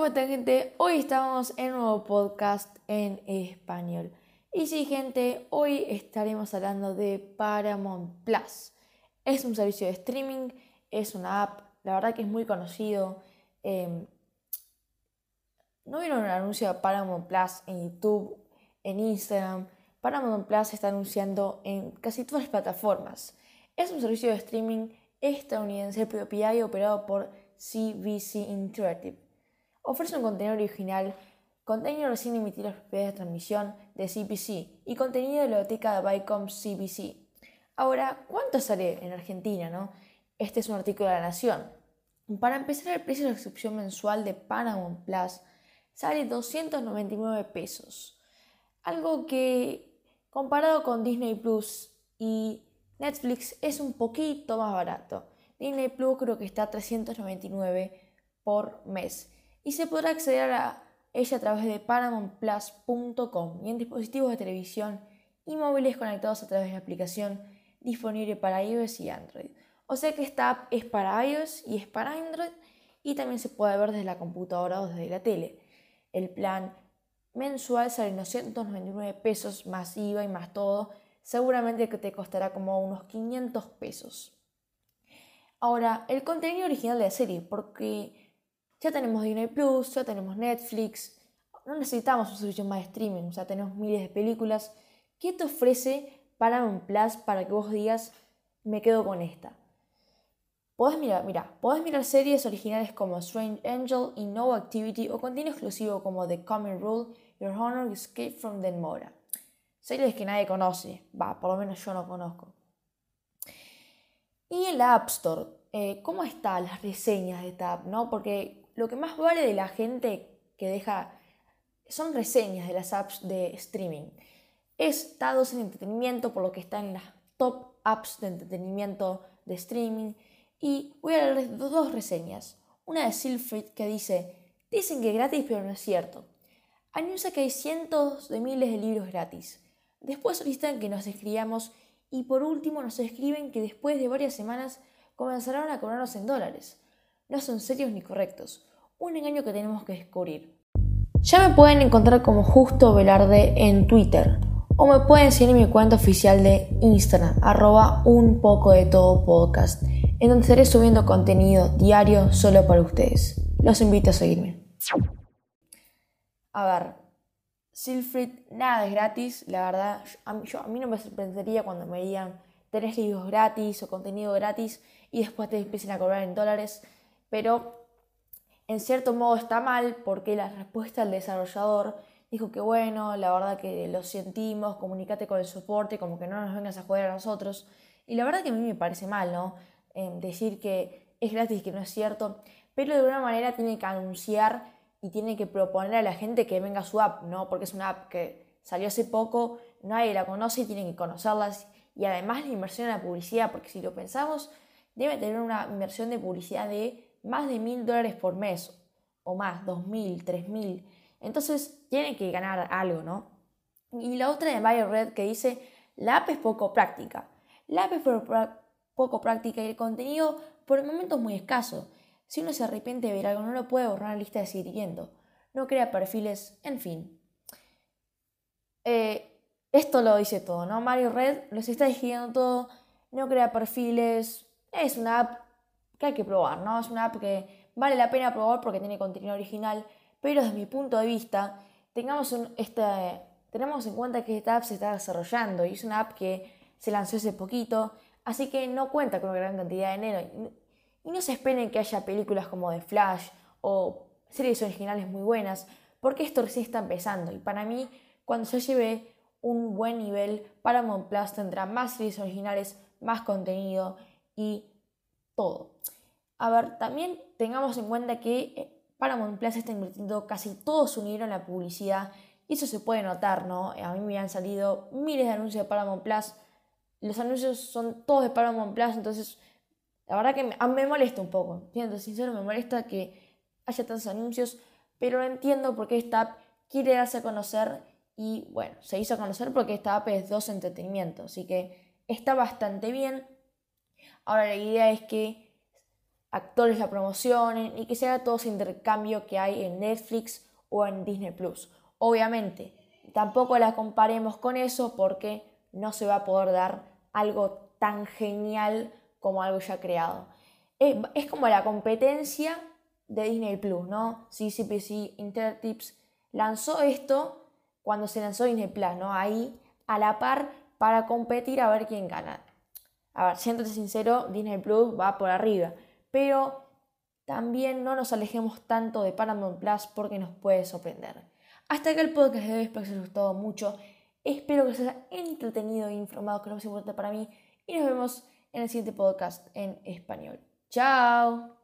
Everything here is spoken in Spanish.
¿cómo gente? Hoy estamos en un nuevo podcast en español. Y sí, gente, hoy estaremos hablando de Paramount Plus. Es un servicio de streaming, es una app, la verdad que es muy conocido. Em, ¿No vieron un anuncio de Paramount Plus en YouTube, en Instagram? Paramount Plus está anunciando en casi todas las plataformas. Es un servicio de streaming estadounidense propiedad y operado por CBC Interactive Ofrece un contenido original, contenido recién emitido en las propiedades de transmisión de CPC y contenido de la biblioteca de Viacom CBC. Ahora, ¿cuánto sale en Argentina? Este es un artículo de La Nación. Para empezar, el precio de la suscripción mensual de Paramount Plus sale 299 pesos. Algo que, comparado con Disney Plus y Netflix, es un poquito más barato. Disney Plus creo que está a 399 por mes y se podrá acceder a ella a través de paramountplus.com y en dispositivos de televisión y móviles conectados a través de la aplicación disponible para iOS y Android. O sea que esta app es para iOS y es para Android y también se puede ver desde la computadora o desde la tele. El plan mensual sale 999 pesos más IVA y más todo. Seguramente que te costará como unos 500 pesos. Ahora, el contenido original de la serie, porque ya tenemos Disney Plus, ya tenemos Netflix, no necesitamos un servicio más de streaming, o sea, tenemos miles de películas. ¿Qué te ofrece Paramount Plus para que vos digas, me quedo con esta? Podés mirar, mira, podés mirar series originales como Strange Angel y No Activity o contenido exclusivo como The Common Rule, Your Honor, Escape from the Mora. Series que nadie conoce, va, por lo menos yo no conozco. Y en la App Store, eh, ¿cómo están las reseñas de esta app? ¿no? Porque lo que más vale de la gente que deja son reseñas de las apps de streaming. Es dados en entretenimiento, por lo que está en las top apps de entretenimiento de streaming. Y voy a leer dos reseñas. Una de Silfrid que dice, dicen que es gratis pero no es cierto. Anuncia que hay cientos de miles de libros gratis. Después solicitan que nos escribamos y por último nos escriben que después de varias semanas comenzarán a cobrarnos en dólares no son serios ni correctos. Un engaño que tenemos que descubrir. Ya me pueden encontrar como Justo Velarde en Twitter o me pueden seguir en mi cuenta oficial de Instagram, arroba un poco de todo podcast, en donde estaré subiendo contenido diario solo para ustedes. Los invito a seguirme. A ver, Silfrid, nada es gratis, la verdad, mí, a mí no me sorprendería cuando me digan tenés libros gratis o contenido gratis y después te empiecen a cobrar en dólares pero en cierto modo está mal porque la respuesta del desarrollador dijo que bueno, la verdad que lo sentimos, comunícate con el soporte, como que no nos vengas a joder a nosotros. Y la verdad que a mí me parece mal, ¿no? decir que es gratis, que no es cierto, pero de alguna manera tiene que anunciar y tiene que proponer a la gente que venga a su app, ¿no? Porque es una app que salió hace poco, nadie la conoce y tiene que conocerlas. Y además la inversión en la publicidad, porque si lo pensamos, debe tener una inversión de publicidad de más de mil dólares por mes o más, dos mil, tres mil. Entonces tiene que ganar algo, ¿no? Y la otra de Mario Red que dice, la app es poco práctica. La app es poco práctica y el contenido por el momento es muy escaso. Si uno se arrepiente de ver algo, no lo puede borrar en la lista de seguimiento. No crea perfiles, en fin. Eh, esto lo dice todo, ¿no? Mario Red los está diciendo todo, no crea perfiles, es una app que hay que probar, ¿no? Es una app que vale la pena probar porque tiene contenido original, pero desde mi punto de vista, tengamos este, tenemos en cuenta que esta app se está desarrollando y es una app que se lanzó hace poquito, así que no cuenta con una gran cantidad de dinero. Y no se esperen que haya películas como The Flash o series originales muy buenas, porque esto recién está empezando. Y para mí, cuando se lleve un buen nivel, Paramount Plus tendrá más series originales, más contenido y todo. A ver, también tengamos en cuenta que eh, Paramount Plus está invirtiendo casi todo su dinero en la publicidad y eso se puede notar, ¿no? A mí me han salido miles de anuncios de Paramount Plus. Los anuncios son todos de Paramount Plus, entonces la verdad que me, molesta un poco. Siendo sincero, me molesta que haya tantos anuncios, pero no entiendo por qué esta app quiere darse a conocer y bueno, se hizo a conocer porque esta app es dos entretenimiento, así que está bastante bien. Ahora la idea es que actores la promocionen y que se haga todo ese intercambio que hay en Netflix o en Disney Plus. Obviamente, tampoco la comparemos con eso porque no se va a poder dar algo tan genial como algo ya creado. Es, como la competencia de Disney Plus, ¿no? CCPC Intertips lanzó esto cuando se lanzó Disney Plus, ¿no? Ahí a la par para competir a ver quién gana. A ver, siéntate sincero, Disney Plus va por arriba, pero también no nos alejemos tanto de Paramount Plus porque nos puede sorprender. Hasta que el podcast de hoy, espero que os haya gustado mucho. Espero que os haya entretenido e informado, que es lo más importante para mí. Y nos vemos en el siguiente podcast en español. ¡Chao!